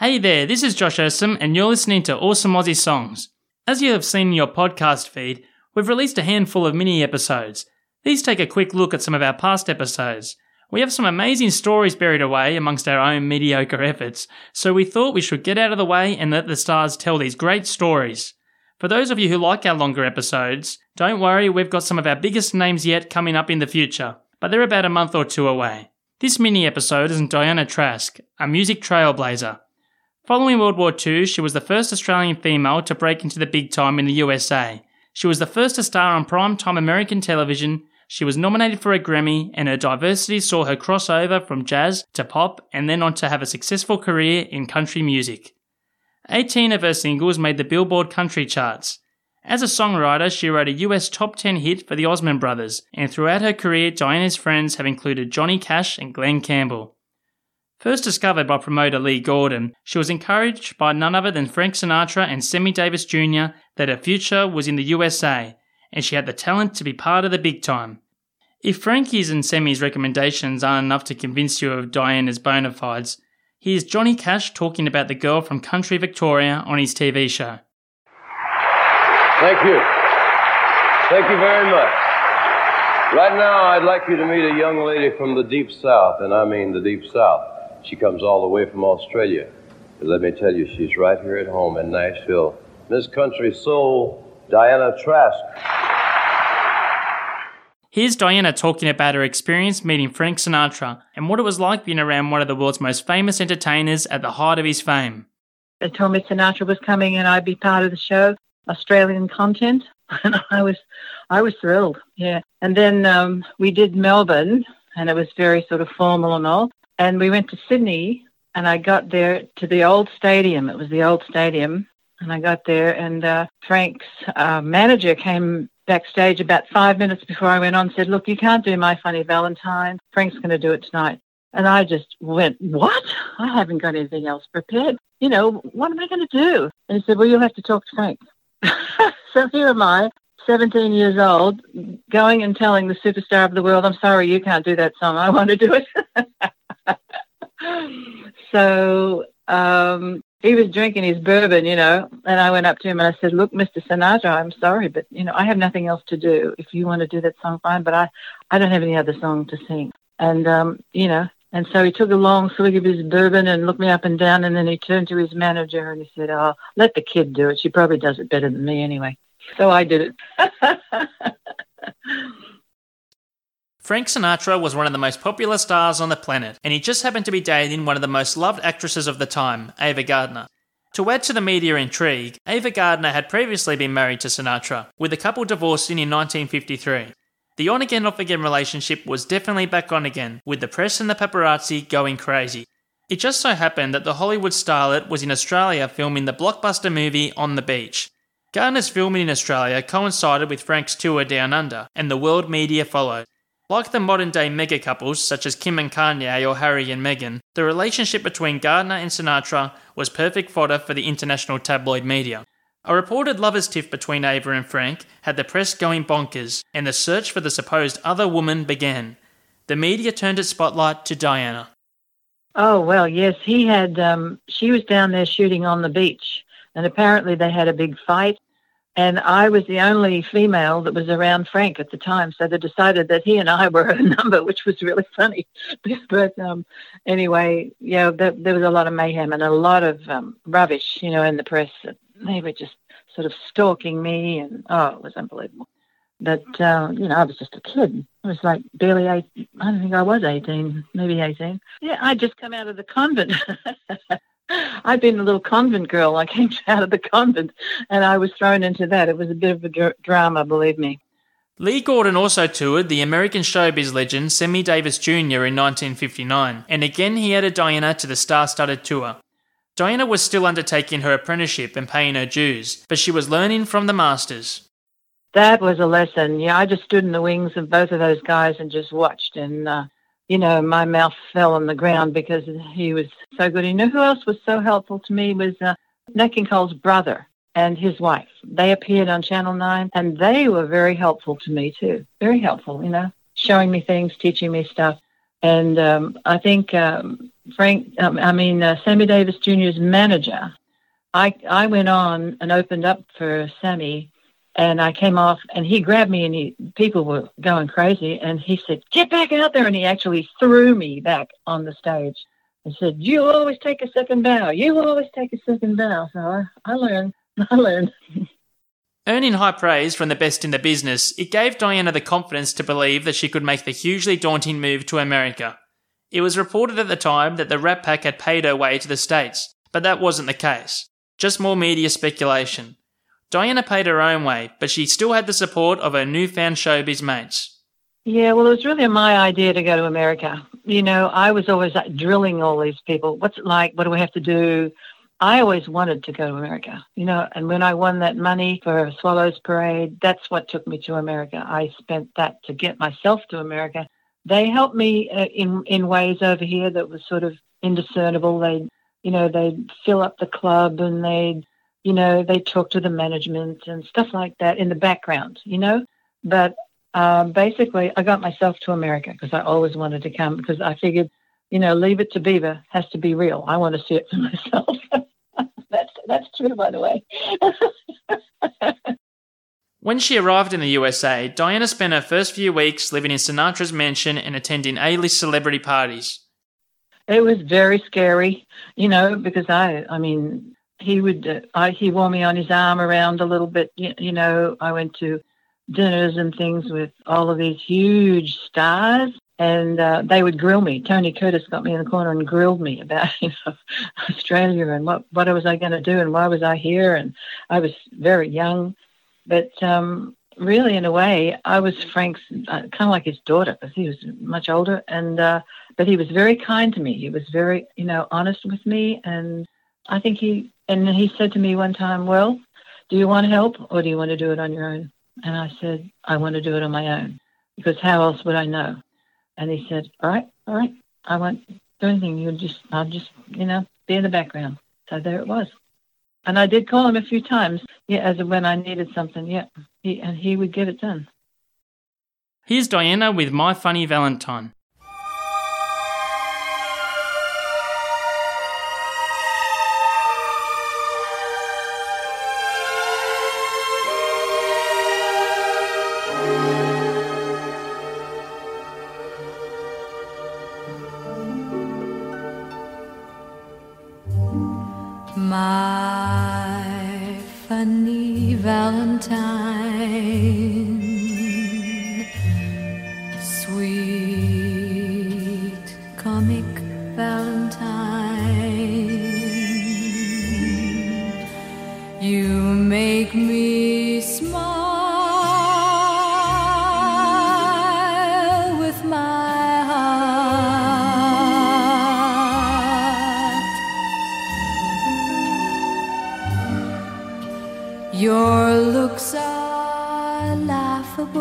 Hey there, this is Josh Ursom, and you're listening to Awesome Aussie Songs. As you have seen in your podcast feed, we've released a handful of mini episodes. These take a quick look at some of our past episodes. We have some amazing stories buried away amongst our own mediocre efforts, so we thought we should get out of the way and let the stars tell these great stories. For those of you who like our longer episodes, don't worry, we've got some of our biggest names yet coming up in the future, but they're about a month or two away. This mini episode is Diana Trask, a music trailblazer. Following World War II, she was the first Australian female to break into the big time in the USA. She was the first to star on primetime American television. She was nominated for a Grammy, and her diversity saw her cross over from jazz to pop and then on to have a successful career in country music. 18 of her singles made the Billboard country charts. As a songwriter, she wrote a US top 10 hit for the Osmond Brothers, and throughout her career, Diana's friends have included Johnny Cash and Glen Campbell. First discovered by promoter Lee Gordon, she was encouraged by none other than Frank Sinatra and Sammy Davis Jr. that her future was in the USA, and she had the talent to be part of the big time. If Frankie's and Sammy's recommendations aren't enough to convince you of Diana's bona fides, here's Johnny Cash talking about the girl from country Victoria on his TV show. Thank you. Thank you very much. Right now, I'd like you to meet a young lady from the deep south, and I mean the deep south. She comes all the way from Australia. But let me tell you, she's right here at home in Nashville. Miss Country Soul, Diana Trask. Here's Diana talking about her experience meeting Frank Sinatra and what it was like being around one of the world's most famous entertainers at the height of his fame. They told me Sinatra was coming and I'd be part of the show, Australian content, and I was, I was thrilled. Yeah, and then um, we did Melbourne, and it was very sort of formal and all. And we went to Sydney, and I got there to the old stadium. It was the old stadium, and I got there, and uh, Frank's uh, manager came backstage about five minutes before I went on. Said, "Look, you can't do My Funny Valentine. Frank's going to do it tonight." And I just went, What? I haven't got anything else prepared. You know, what am I going to do? And he said, Well, you'll have to talk to Frank. so here am I, 17 years old, going and telling the superstar of the world, I'm sorry, you can't do that song. I want to do it. so um, he was drinking his bourbon, you know, and I went up to him and I said, Look, Mr. Sinatra, I'm sorry, but, you know, I have nothing else to do. If you want to do that song, fine, but I, I don't have any other song to sing. And, um, you know, and so he took a long swig of his bourbon and looked me up and down, and then he turned to his manager and he said, "Oh, let the kid do it. She probably does it better than me anyway." So I did it. Frank Sinatra was one of the most popular stars on the planet, and he just happened to be dating one of the most loved actresses of the time, Ava Gardner. To add to the media intrigue, Ava Gardner had previously been married to Sinatra, with the couple divorcing in 1953. The on again off again relationship was definitely back on again, with the press and the paparazzi going crazy. It just so happened that the Hollywood starlet was in Australia filming the blockbuster movie On the Beach. Gardner's filming in Australia coincided with Frank's tour down under, and the world media followed. Like the modern day mega couples such as Kim and Kanye or Harry and Meghan, the relationship between Gardner and Sinatra was perfect fodder for the international tabloid media. A reported lovers' tiff between Ava and Frank had the press going bonkers, and the search for the supposed other woman began. The media turned its spotlight to Diana. Oh well, yes, he had. Um, she was down there shooting on the beach, and apparently they had a big fight. And I was the only female that was around Frank at the time, so they decided that he and I were a number, which was really funny. but um, anyway, yeah, there, there was a lot of mayhem and a lot of um, rubbish, you know, in the press. They were just sort of stalking me, and oh, it was unbelievable. But uh, you know, I was just a kid. I was like barely eight. I don't think I was eighteen, maybe eighteen. Yeah, I'd just come out of the convent. I'd been a little convent girl. I came out of the convent, and I was thrown into that. It was a bit of a dr- drama, believe me. Lee Gordon also toured the American showbiz legend Sammy Davis Jr. in 1959, and again he added Diana to the star studded tour. Diana was still undertaking her apprenticeship and paying her dues, but she was learning from the masters. That was a lesson. Yeah, I just stood in the wings of both of those guys and just watched. And, uh, you know, my mouth fell on the ground because he was so good. You know who else was so helpful to me was uh, Nat King Cole's brother and his wife. They appeared on Channel 9 and they were very helpful to me too. Very helpful, you know, showing me things, teaching me stuff. And um, I think um, Frank, um, I mean, uh, Sammy Davis Jr.'s manager, I, I went on and opened up for Sammy and I came off and he grabbed me and he, people were going crazy and he said, get back out there. And he actually threw me back on the stage and said, you always take a second bow. You always take a second bow. So I, I learned, I learned. Earning high praise from the best in the business, it gave Diana the confidence to believe that she could make the hugely daunting move to America. It was reported at the time that the Rat Pack had paid her way to the States, but that wasn't the case. Just more media speculation. Diana paid her own way, but she still had the support of her newfound showbiz mates. Yeah, well, it was really my idea to go to America. You know, I was always uh, drilling all these people. What's it like? What do we have to do? I always wanted to go to America, you know, and when I won that money for Swallows Parade, that's what took me to America. I spent that to get myself to America. They helped me uh, in in ways over here that was sort of indiscernible. They, you know, they'd fill up the club and they'd, you know, they talk to the management and stuff like that in the background, you know. But um, basically, I got myself to America because I always wanted to come because I figured, you know, leave it to Beaver has to be real. I want to see it for myself. that's that's true, by the way. when she arrived in the USA, Diana spent her first few weeks living in Sinatra's mansion and attending A-list celebrity parties. It was very scary, you know, because I, I mean, he would, uh, I, he wore me on his arm around a little bit, you, you know. I went to dinners and things with all of these huge stars and uh, they would grill me. Tony Curtis got me in the corner and grilled me about you know Australia and what what was I going to do and why was I here and I was very young, but um, really in a way I was Frank's uh, kind of like his daughter because he was much older and uh, but he was very kind to me. He was very you know honest with me and I think he and he said to me one time, well, do you want help or do you want to do it on your own? And I said, I want to do it on my own because how else would I know? And he said, All right, all right, I won't do anything. You'll just, I'll just, you know, be in the background. So there it was. And I did call him a few times, yeah, as when I needed something, yeah. He, and he would get it done. Here's Diana with My Funny Valentine. My funny Valentine. Your looks are laughable,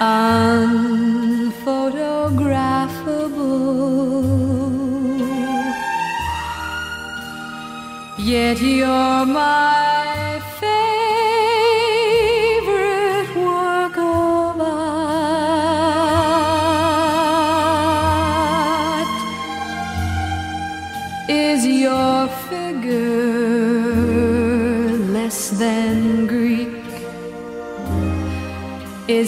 unphotographable, yet you're my.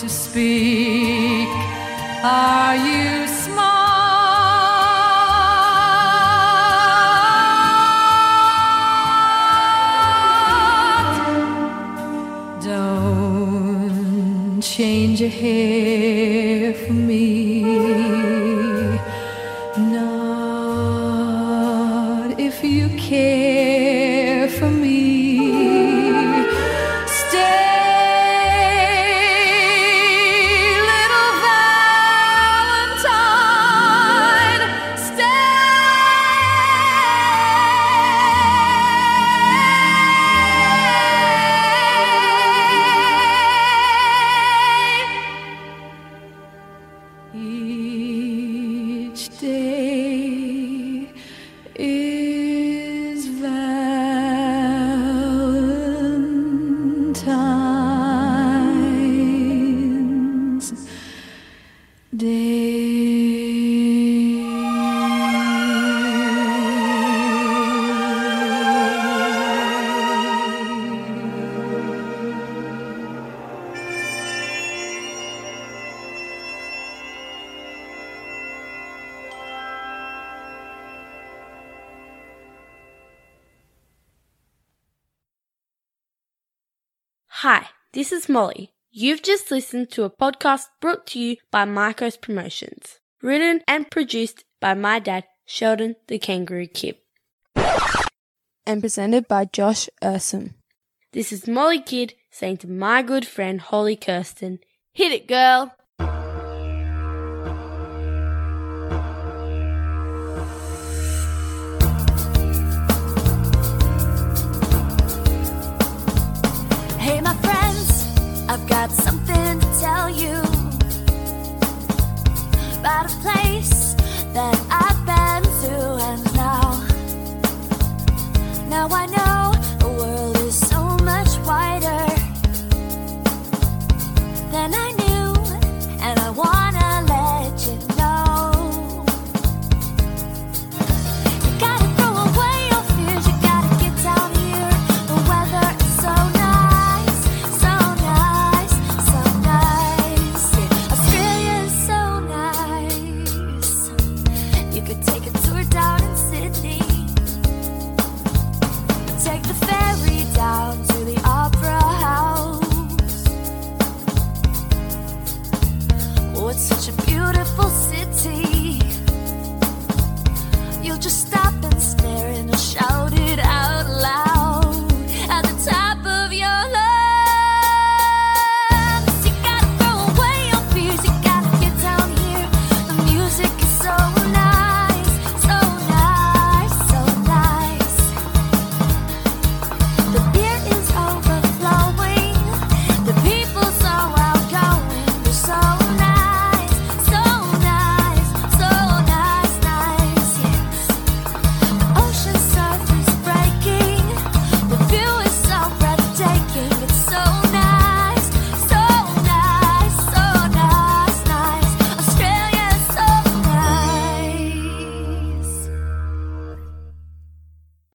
to speak. Are you smart? change your hair. Hi, this is Molly. You've just listened to a podcast brought to you by Marcos Promotions, written and produced by my dad, Sheldon the Kangaroo Kid, and presented by Josh Urson. This is Molly Kidd saying to my good friend Holly Kirsten, Hit it, girl!